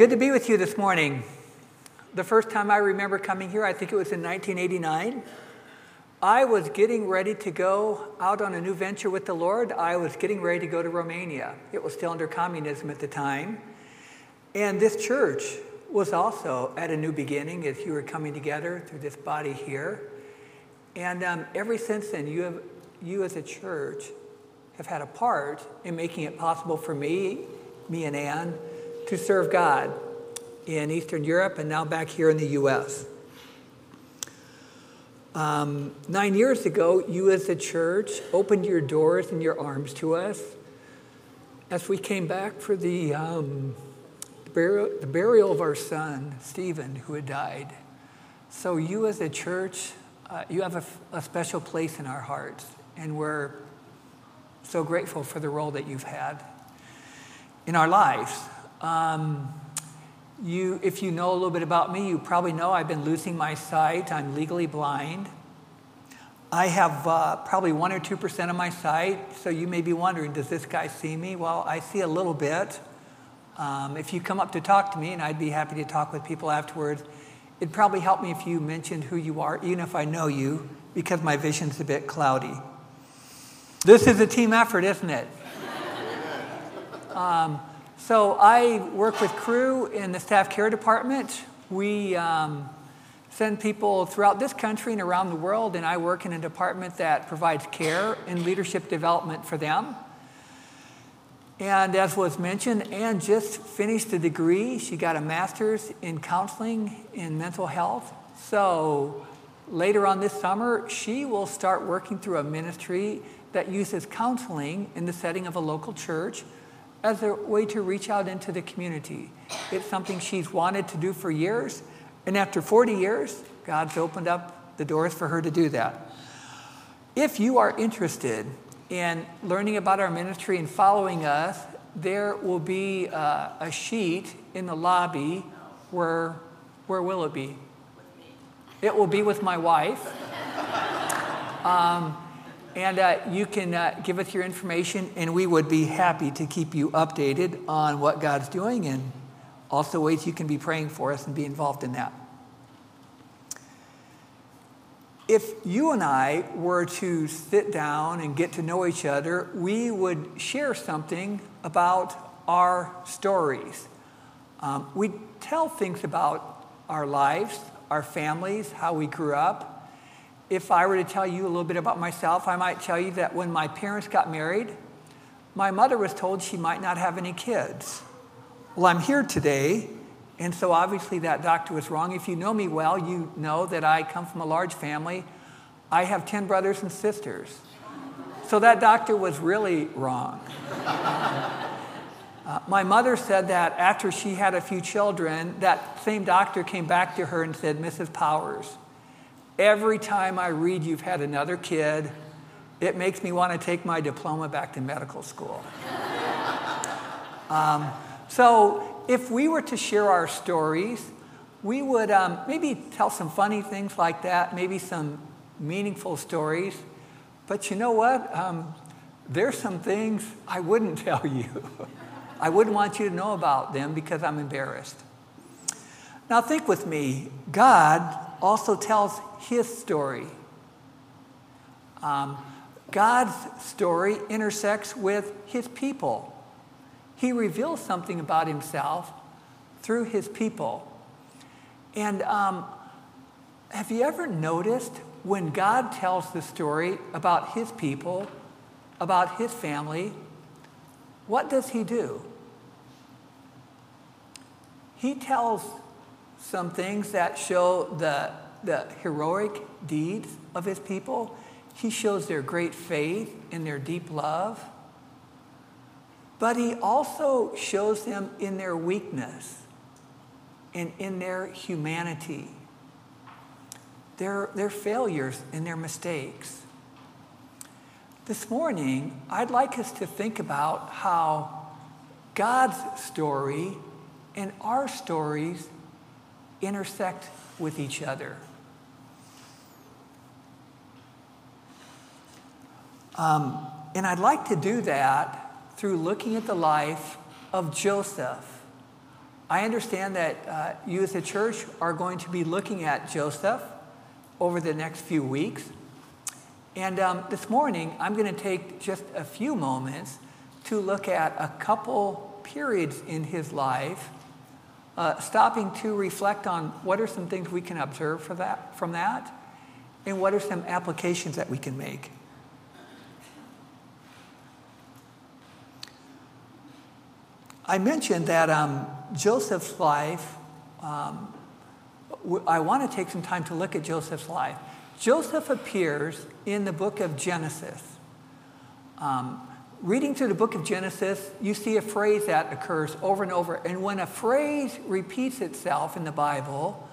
good to be with you this morning. The first time I remember coming here, I think it was in 1989. I was getting ready to go out on a new venture with the Lord. I was getting ready to go to Romania. It was still under communism at the time. And this church was also at a new beginning as you were coming together through this body here. And um, ever since then, you, have, you as a church have had a part in making it possible for me, me and Ann, to serve God in Eastern Europe and now back here in the U.S. Um, nine years ago, you as a church opened your doors and your arms to us as we came back for the, um, burial, the burial of our son, Stephen, who had died. So, you as a church, uh, you have a, a special place in our hearts, and we're so grateful for the role that you've had in our lives. Um, you, if you know a little bit about me, you probably know I've been losing my sight. I'm legally blind. I have uh, probably 1 or 2% of my sight, so you may be wondering, does this guy see me? Well, I see a little bit. Um, if you come up to talk to me, and I'd be happy to talk with people afterwards, it'd probably help me if you mentioned who you are, even if I know you, because my vision's a bit cloudy. This is a team effort, isn't it? Um, so I work with Cru in the staff care department. We um, send people throughout this country and around the world, and I work in a department that provides care and leadership development for them. And as was mentioned, Ann just finished a degree. She got a master's in counseling in mental health. So later on this summer, she will start working through a ministry that uses counseling in the setting of a local church as a way to reach out into the community. It's something she's wanted to do for years, and after 40 years, God's opened up the doors for her to do that. If you are interested in learning about our ministry and following us, there will be uh, a sheet in the lobby where, where will it be? It will be with my wife. Um, and uh, you can uh, give us your information, and we would be happy to keep you updated on what God's doing and also ways you can be praying for us and be involved in that. If you and I were to sit down and get to know each other, we would share something about our stories. Um, we tell things about our lives, our families, how we grew up, if I were to tell you a little bit about myself, I might tell you that when my parents got married, my mother was told she might not have any kids. Well, I'm here today, and so obviously that doctor was wrong. If you know me well, you know that I come from a large family. I have 10 brothers and sisters. So that doctor was really wrong. Uh, my mother said that after she had a few children, that same doctor came back to her and said, Mrs. Powers, Every time I read you've had another kid, it makes me want to take my diploma back to medical school. um, so, if we were to share our stories, we would um, maybe tell some funny things like that, maybe some meaningful stories. But you know what? Um, there's some things I wouldn't tell you. I wouldn't want you to know about them because I'm embarrassed. Now, think with me God also tells his story. Um, God's story intersects with his people. He reveals something about himself through his people. And um, have you ever noticed when God tells the story about his people, about his family, what does he do? He tells some things that show the the heroic deeds of his people. He shows their great faith and their deep love. But he also shows them in their weakness and in their humanity, their, their failures and their mistakes. This morning, I'd like us to think about how God's story and our stories intersect with each other. Um, and I'd like to do that through looking at the life of Joseph, I understand that uh, you as a church are going to be looking at Joseph over the next few weeks. And um, this morning, I'm going to take just a few moments to look at a couple periods in his life, uh, stopping to reflect on what are some things we can observe for that, from that, and what are some applications that we can make. I mentioned that um, Joseph's life, um, I want to take some time to look at Joseph's life. Joseph appears in the book of Genesis. Um, reading through the book of Genesis, you see a phrase that occurs over and over. And when a phrase repeats itself in the Bible,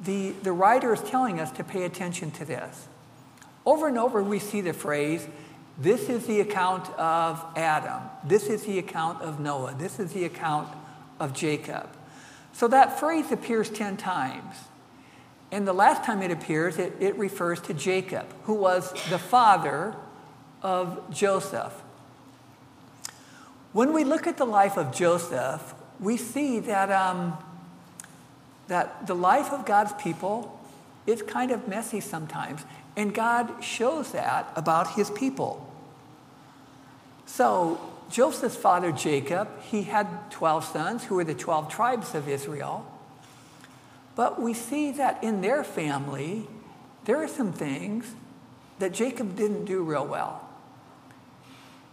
the, the writer is telling us to pay attention to this. Over and over, we see the phrase, this is the account of Adam. This is the account of Noah. This is the account of Jacob. So that phrase appears 10 times. And the last time it appears, it, it refers to Jacob, who was the father of Joseph. When we look at the life of Joseph, we see that, um, that the life of God's people is kind of messy sometimes. And God shows that about his people. So, Joseph's father Jacob, he had 12 sons who were the 12 tribes of Israel. But we see that in their family, there are some things that Jacob didn't do real well.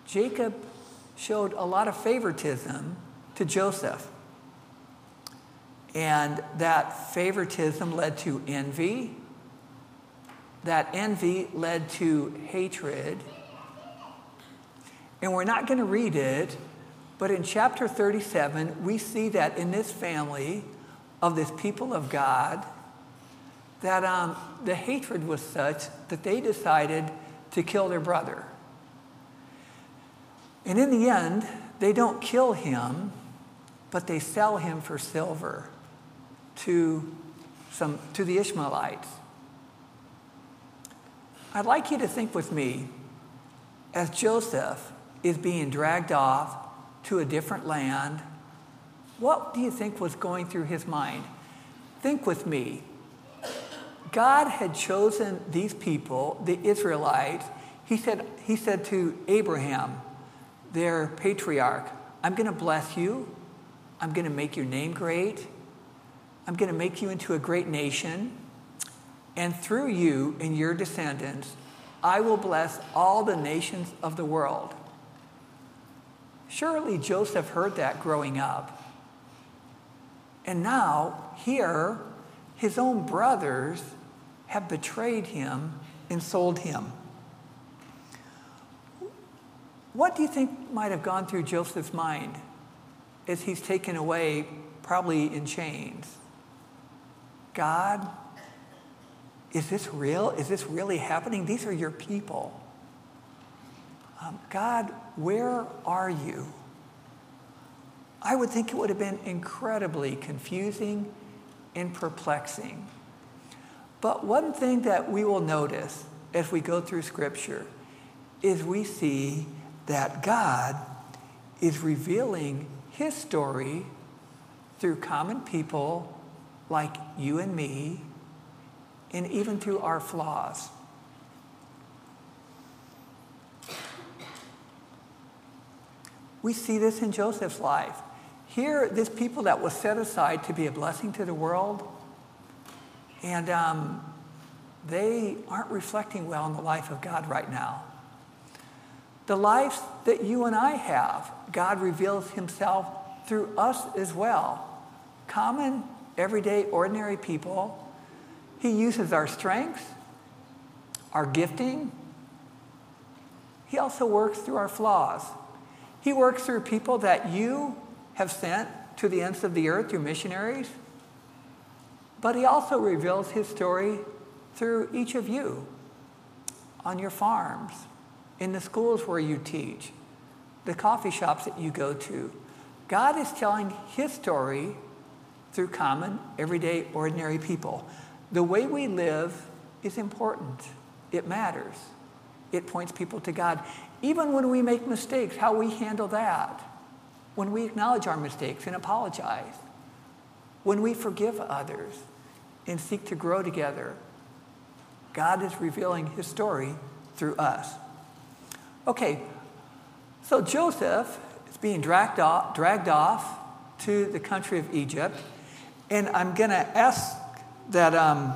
Jacob showed a lot of favoritism to Joseph. And that favoritism led to envy. That envy led to hatred and we're not going to read it, but in chapter 37, we see that in this family of this people of God, that um, the hatred was such that they decided to kill their brother. And in the end, they don't kill him, but they sell him for silver to, some, to the Ishmaelites. I'd like you to think with me as Joseph is being dragged off to a different land, what do you think was going through his mind? Think with me. God had chosen these people, the Israelites. He said, he said to Abraham, their patriarch, I'm going to bless you. I'm going to make your name great. I'm going to make you into a great nation. And through you and your descendants, I will bless all the nations of the world. Surely Joseph heard that growing up. And now, here, his own brothers have betrayed him and sold him. What do you think might have gone through Joseph's mind as he's taken away, probably in chains? God, is this real? Is this really happening? These are your people. Um, God, where are you? I would think it would have been incredibly confusing and perplexing. But one thing that we will notice as we go through Scripture is we see that God is revealing His story through common people like you and me, and even through our flaws. We see this in Joseph's life. Here, this people that was set aside to be a blessing to the world, and um, they aren't reflecting well in the life of God right now. The life that you and I have, God reveals Himself through us as well. Common, everyday, ordinary people. He uses our strengths, our gifting. He also works through our flaws. He works through people that you have sent to the ends of the earth through missionaries. But he also reveals his story through each of you on your farms, in the schools where you teach, the coffee shops that you go to. God is telling his story through common, everyday, ordinary people. The way we live is important, it matters, it points people to God. Even when we make mistakes, how we handle that, when we acknowledge our mistakes and apologize, when we forgive others and seek to grow together, God is revealing his story through us. Okay, so Joseph is being dragged off, dragged off to the country of Egypt, and I'm going to ask that um,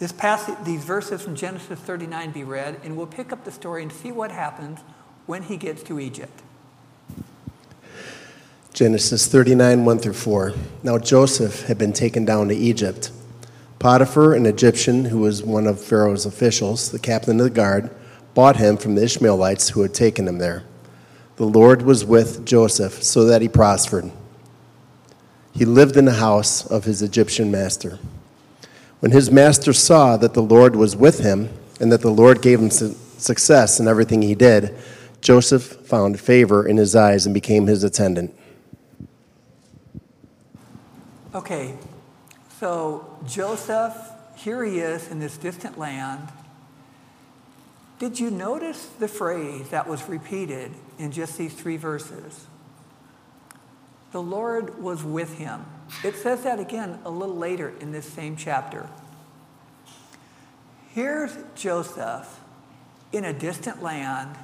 this passage, these verses from Genesis 39 be read, and we'll pick up the story and see what happens when he gets to Egypt. Genesis 39, 1 through 4. Now Joseph had been taken down to Egypt. Potiphar, an Egyptian who was one of Pharaoh's officials, the captain of the guard, bought him from the Ishmaelites who had taken him there. The Lord was with Joseph so that he prospered. He lived in the house of his Egyptian master. When his master saw that the Lord was with him and that the Lord gave him su- success in everything he did, Joseph found favor in his eyes and became his attendant. Okay, so Joseph, here he is in this distant land. Did you notice the phrase that was repeated in just these three verses? The Lord was with him. It says that again a little later in this same chapter. Here's Joseph in a distant land.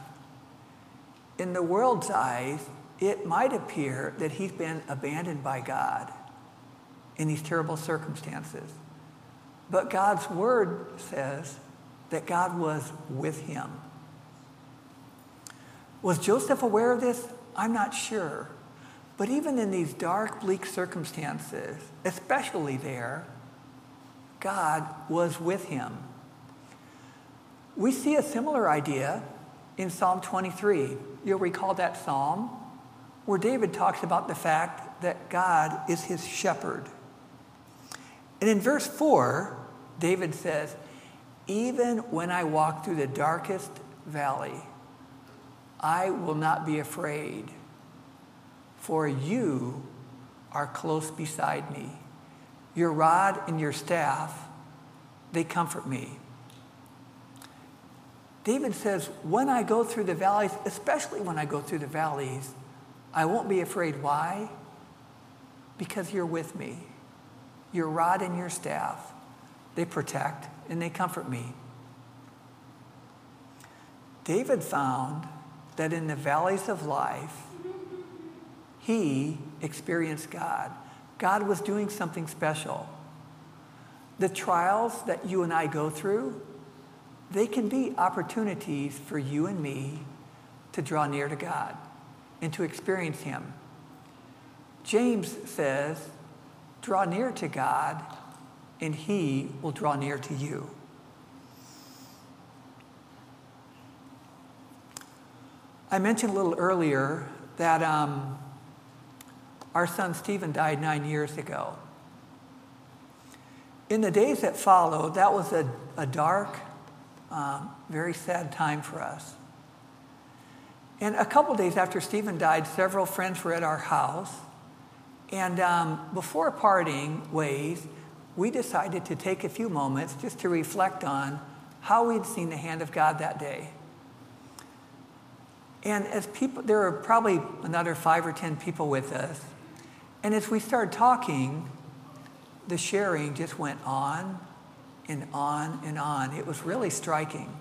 In the world's eyes, it might appear that he's been abandoned by God in these terrible circumstances. But God's word says that God was with him. Was Joseph aware of this? I'm not sure. But even in these dark, bleak circumstances, especially there, God was with him. We see a similar idea in Psalm 23. You'll recall that psalm where David talks about the fact that God is his shepherd. And in verse 4, David says, Even when I walk through the darkest valley, I will not be afraid, for you are close beside me. Your rod and your staff, they comfort me. David says, When I go through the valleys, especially when I go through the valleys, I won't be afraid. Why? Because you're with me. Your rod and your staff, they protect and they comfort me. David found that in the valleys of life, he experienced God. God was doing something special. The trials that you and I go through, they can be opportunities for you and me to draw near to God and to experience Him. James says Draw near to God, and He will draw near to you. I mentioned a little earlier that um, our son Stephen died nine years ago. In the days that followed, that was a, a dark, um, very sad time for us. And a couple days after Stephen died, several friends were at our house and um, before parting ways, we decided to take a few moments just to reflect on how we'd seen the hand of God that day. And as people, there were probably another five or ten people with us. And as we started talking, the sharing just went on and on and on. It was really striking.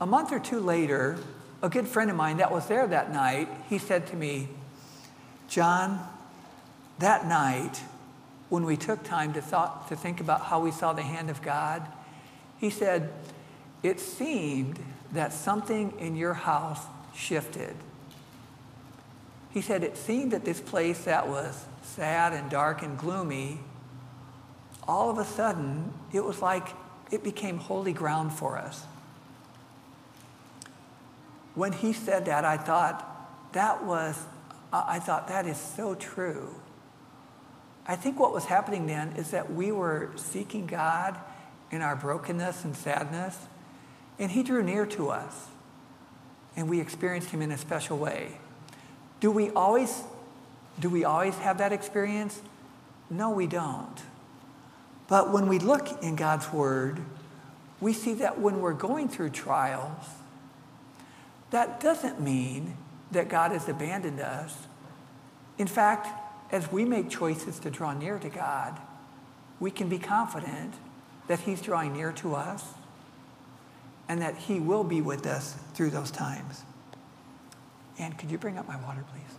A month or two later, a good friend of mine that was there that night, he said to me, John, that night, when we took time to, thought, to think about how we saw the hand of God, he said, It seemed that something in your house shifted. He said, It seemed that this place that was sad and dark and gloomy, all of a sudden, it was like it became holy ground for us. When he said that, I thought that was I thought that is so true. I think what was happening then is that we were seeking God in our brokenness and sadness, and He drew near to us, and we experienced Him in a special way. Do we always, do we always have that experience? No, we don't. But when we look in God's Word, we see that when we're going through trials, that doesn't mean that God has abandoned us. In fact, as we make choices to draw near to God, we can be confident that He's drawing near to us and that He will be with us through those times. And could you bring up my water, please?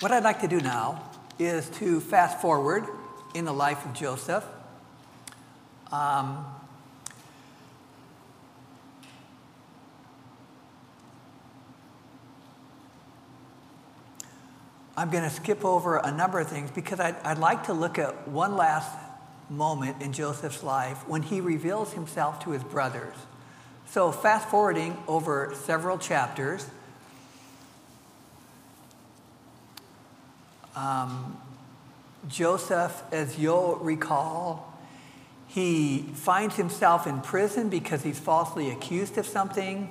What I'd like to do now is to fast forward in the life of Joseph. Um, I'm going to skip over a number of things because I'd, I'd like to look at one last moment in Joseph's life when he reveals himself to his brothers. So, fast forwarding over several chapters, um, Joseph, as you'll recall, he finds himself in prison because he's falsely accused of something.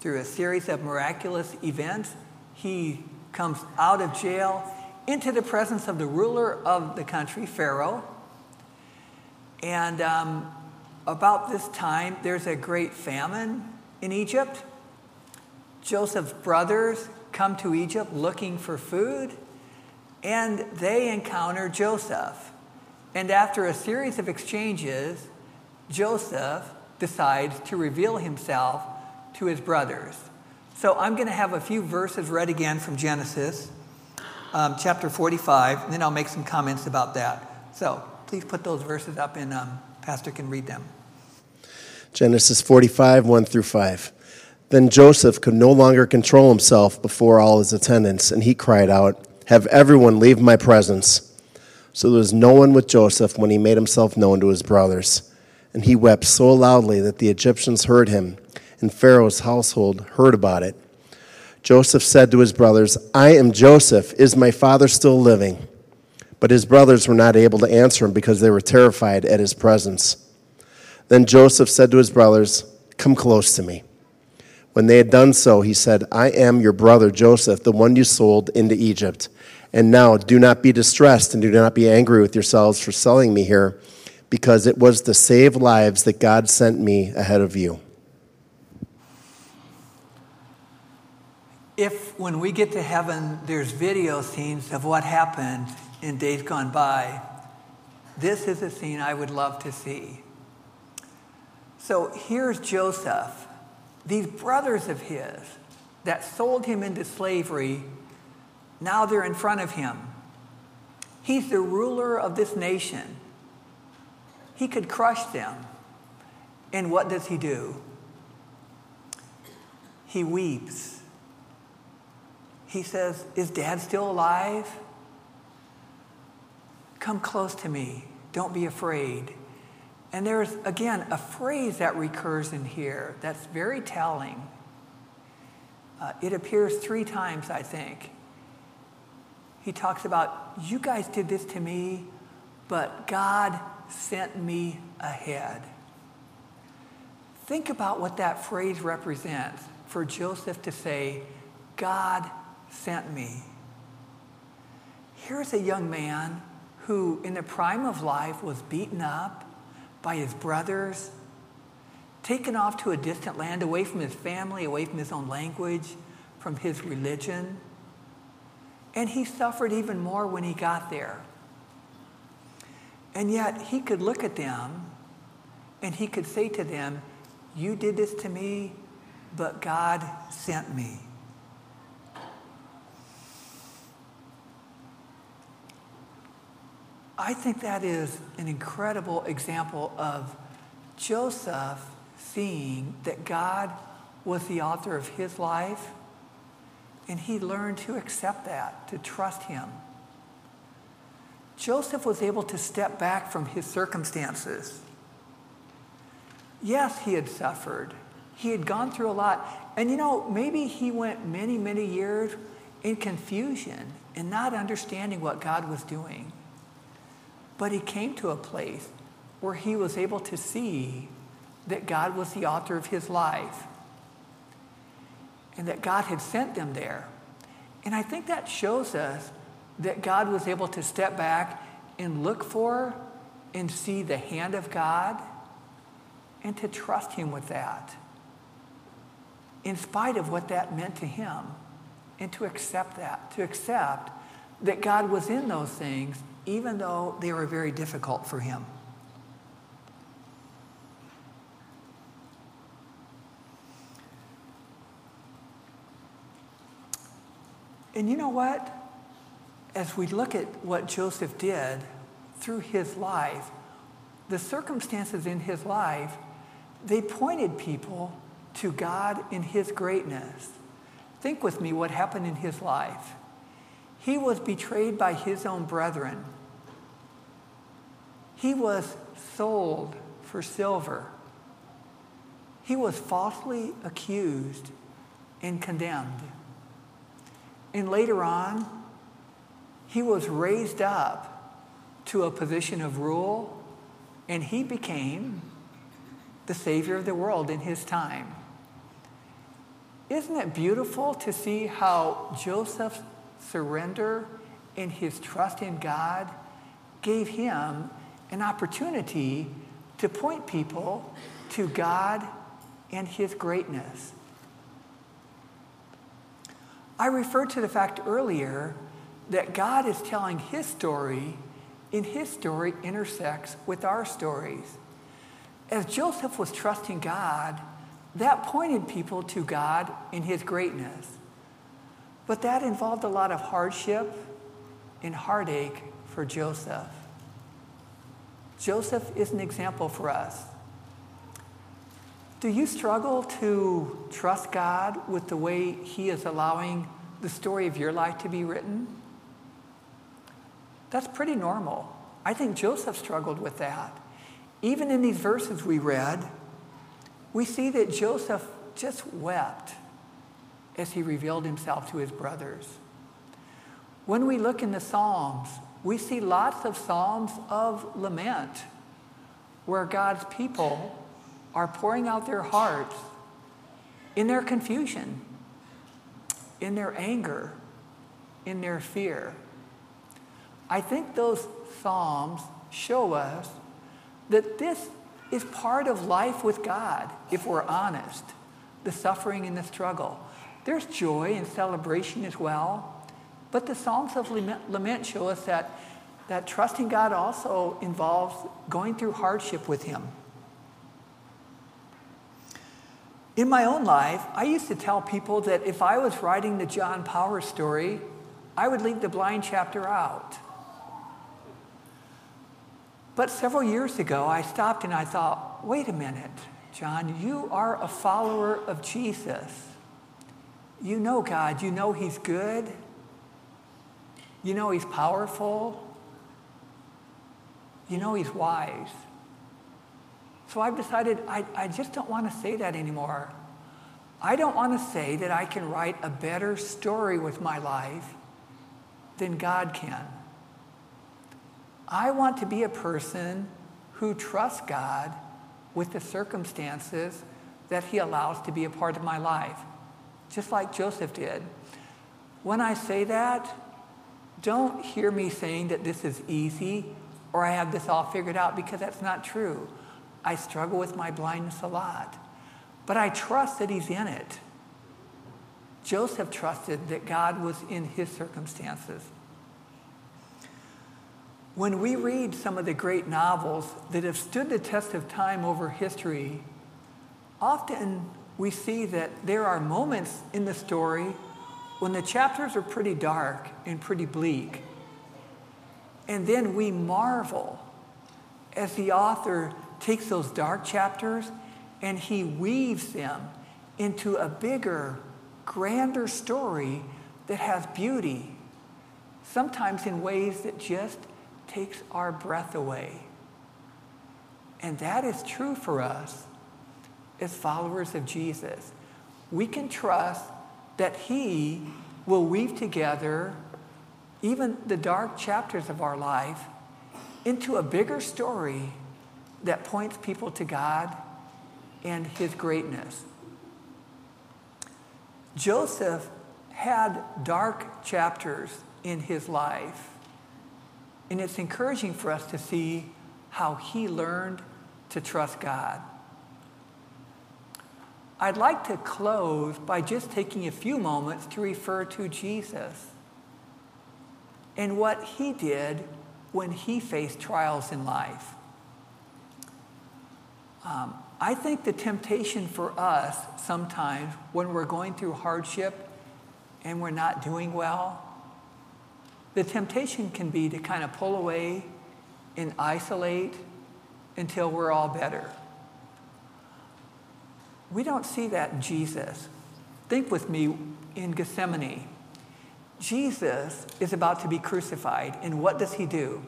Through a series of miraculous events, he comes out of jail into the presence of the ruler of the country, Pharaoh. And um, about this time, there's a great famine in Egypt. Joseph's brothers come to Egypt looking for food, and they encounter Joseph. And after a series of exchanges, Joseph decides to reveal himself to his brothers. So I'm going to have a few verses read again from Genesis, um, chapter 45, and then I'll make some comments about that. So please put those verses up, and um, Pastor can read them. Genesis 45, 1 through 5. Then Joseph could no longer control himself before all his attendants, and he cried out, Have everyone leave my presence. So there was no one with Joseph when he made himself known to his brothers. And he wept so loudly that the Egyptians heard him and Pharaoh's household heard about it. Joseph said to his brothers, I am Joseph. Is my father still living? But his brothers were not able to answer him because they were terrified at his presence. Then Joseph said to his brothers, Come close to me. When they had done so, he said, I am your brother Joseph, the one you sold into Egypt. And now do not be distressed and do not be angry with yourselves for selling me here, because it was to save lives that God sent me ahead of you. if when we get to heaven, there's video scenes of what happened in days gone by, this is a scene I would love to see. So here's Joseph, these brothers of his that sold him into slavery, now they're in front of him. He's the ruler of this nation. He could crush them. And what does he do? He weeps he says, Is dad still alive? Come close to me. Don't be afraid. And there's, again, a phrase that recurs in here that's very telling. Uh, it appears three times, I think. He talks about, You guys did this to me, but God sent me ahead. Think about what that phrase represents for Joseph to say, God sent me. Here's a young man who, in the prime of life, was beaten up by his brothers, taken off to a distant land, away from his family, away from his own language, from his religion. And he suffered even more when he got there. And yet, he could look at them and he could say to them, You did this to me, but God sent me. I think that is an incredible example of Joseph seeing that God was the author of his life, and he learned to accept that, to trust him. Joseph was able to step back from his circumstances. Yes, he had suffered. He had gone through a lot. And you know, maybe he went many, many years in confusion and not understanding what God was doing. But he came to a place where he was able to see that God was the author of his life. And that God had sent them there. And I think that shows us that God was able to step back and look for and see the hand of God and to trust Him with that, in spite of what that meant to Him, and to accept that, to accept that God was in those things, even though they were very difficult for Him. And you know what? As we look at what Joseph did through his life, the circumstances in his life, they pointed people to God in his greatness. Think with me what happened in his life. He was betrayed by his own brethren. He was sold for silver. He was falsely accused and condemned. And later on, he was raised up to a position of rule, and he became the Savior of the world in his time. Isn't it beautiful to see how Joseph's surrender and his trust in God gave him an opportunity to point people to God and his greatness? I referred to the fact earlier that God is telling his story, and his story intersects with our stories. As Joseph was trusting God, that pointed people to God in his greatness. But that involved a lot of hardship and heartache for Joseph. Joseph is an example for us. Do you struggle to trust God with the way He is allowing the story of your life to be written? That's pretty normal. I think Joseph struggled with that. Even in these verses we read, we see that Joseph just wept as he revealed himself to his brothers. When we look in the Psalms, we see lots of Psalms of lament where God's people are pouring out their hearts in their confusion, in their anger, in their fear. I think those Psalms show us that this is part of life with God, if we're honest, the suffering and the struggle. There's joy and celebration as well, but the Psalms of Lament show us that, that trusting God also involves going through hardship with Him. In my own life, I used to tell people that if I was writing the John Power story, I would leave the blind chapter out. But several years ago, I stopped and I thought, wait a minute, John, you are a follower of Jesus. You know God, you know He's good, you know He's powerful, you know He's wise. So I've decided I, I just don't want to say that anymore. I don't want to say that I can write a better story with my life than God can. I want to be a person who trusts God with the circumstances that He allows to be a part of my life, just like Joseph did. When I say that, don't hear me saying that this is easy or I have this all figured out because that's not true. I struggle with my blindness a lot. But I trust that He's in it. Joseph trusted that God was in his circumstances. When we read some of the great novels that have stood the test of time over history, often we see that there are moments in the story when the chapters are pretty dark and pretty bleak. And then we marvel as the author takes those dark chapters and he weaves them into a bigger, grander story that has beauty, sometimes in ways that just takes our breath away. And that is true for us as followers of Jesus. We can trust that He will weave together even the dark chapters of our life into a bigger story that points people to God and His greatness. Joseph had dark chapters in his life. And it's encouraging for us to see how he learned to trust God. I'd like to close by just taking a few moments to refer to Jesus and what he did when he faced trials in life. Um, I think the temptation for us sometimes when we're going through hardship and we're not doing well, the temptation can be to kind of pull away and isolate until we're all better. We don't see that in Jesus. Think with me in Gethsemane. Jesus is about to be crucified, and what does he do?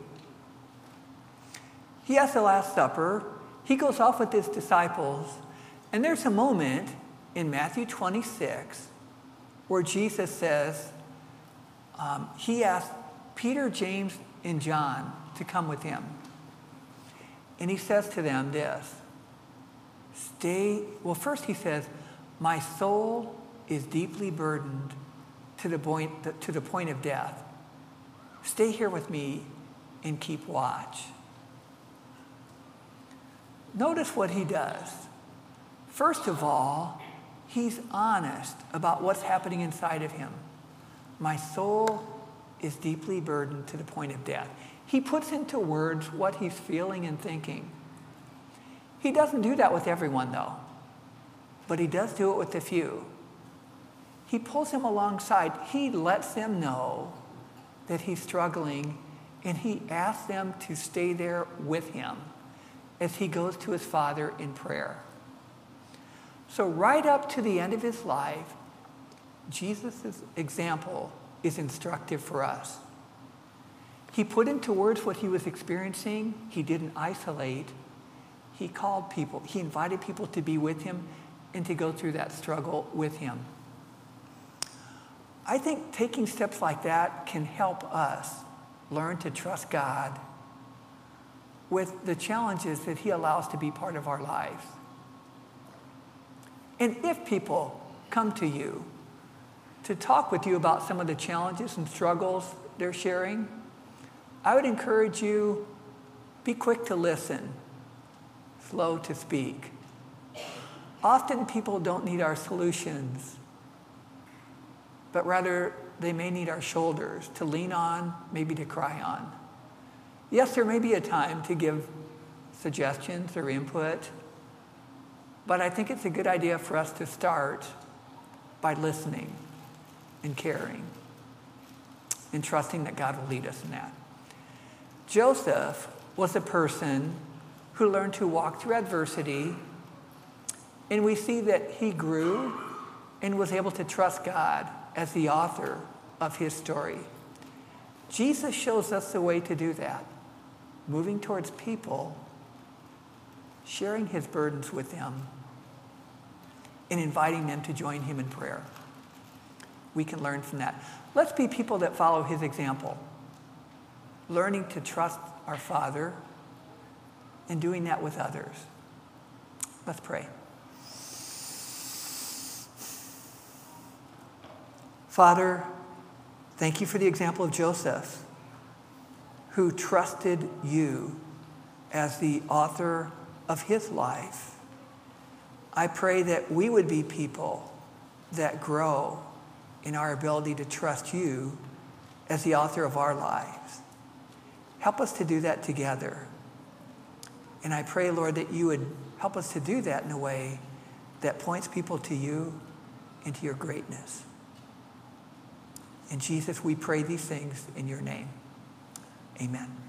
He has the Last Supper, he goes off with his disciples, and there's a moment in Matthew 26 where Jesus says, um, he asked Peter, James, and John to come with him. And he says to them this Stay, well, first he says, My soul is deeply burdened to the point, to the point of death. Stay here with me and keep watch. Notice what he does. First of all, he's honest about what's happening inside of him. My soul is deeply burdened to the point of death. He puts into words what he's feeling and thinking. He doesn't do that with everyone, though, but he does do it with a few. He pulls him alongside. He lets them know that he's struggling, and he asks them to stay there with him as he goes to his Father in prayer. So, right up to the end of his life, Jesus' example is instructive for us. He put into words what he was experiencing, he didn't isolate. He called people, he invited people to be with him and to go through that struggle with him. I think taking steps like that can help us learn to trust God with the challenges that He allows to be part of our lives. And if people come to you to talk with you about some of the challenges and struggles they're sharing, I would encourage you be quick to listen, slow to speak. Often people don't need our solutions, but rather they may need our shoulders to lean on, maybe to cry on. Yes, there may be a time to give suggestions or input, but I think it's a good idea for us to start by listening and caring and trusting that God will lead us in that. Joseph was a person who learned to walk through adversity, and we see that he grew and was able to trust God as the author of his story. Jesus shows us the way to do that moving towards people, sharing his burdens with them, and inviting them to join him in prayer. We can learn from that. Let's be people that follow his example, learning to trust our Father and doing that with others. Let's pray. Father, thank you for the example of Joseph who trusted you as the author of his life. I pray that we would be people that grow in our ability to trust you as the author of our lives. Help us to do that together. And I pray, Lord, that you would help us to do that in a way that points people to you and to your greatness. And Jesus, we pray these things in your name. Amen.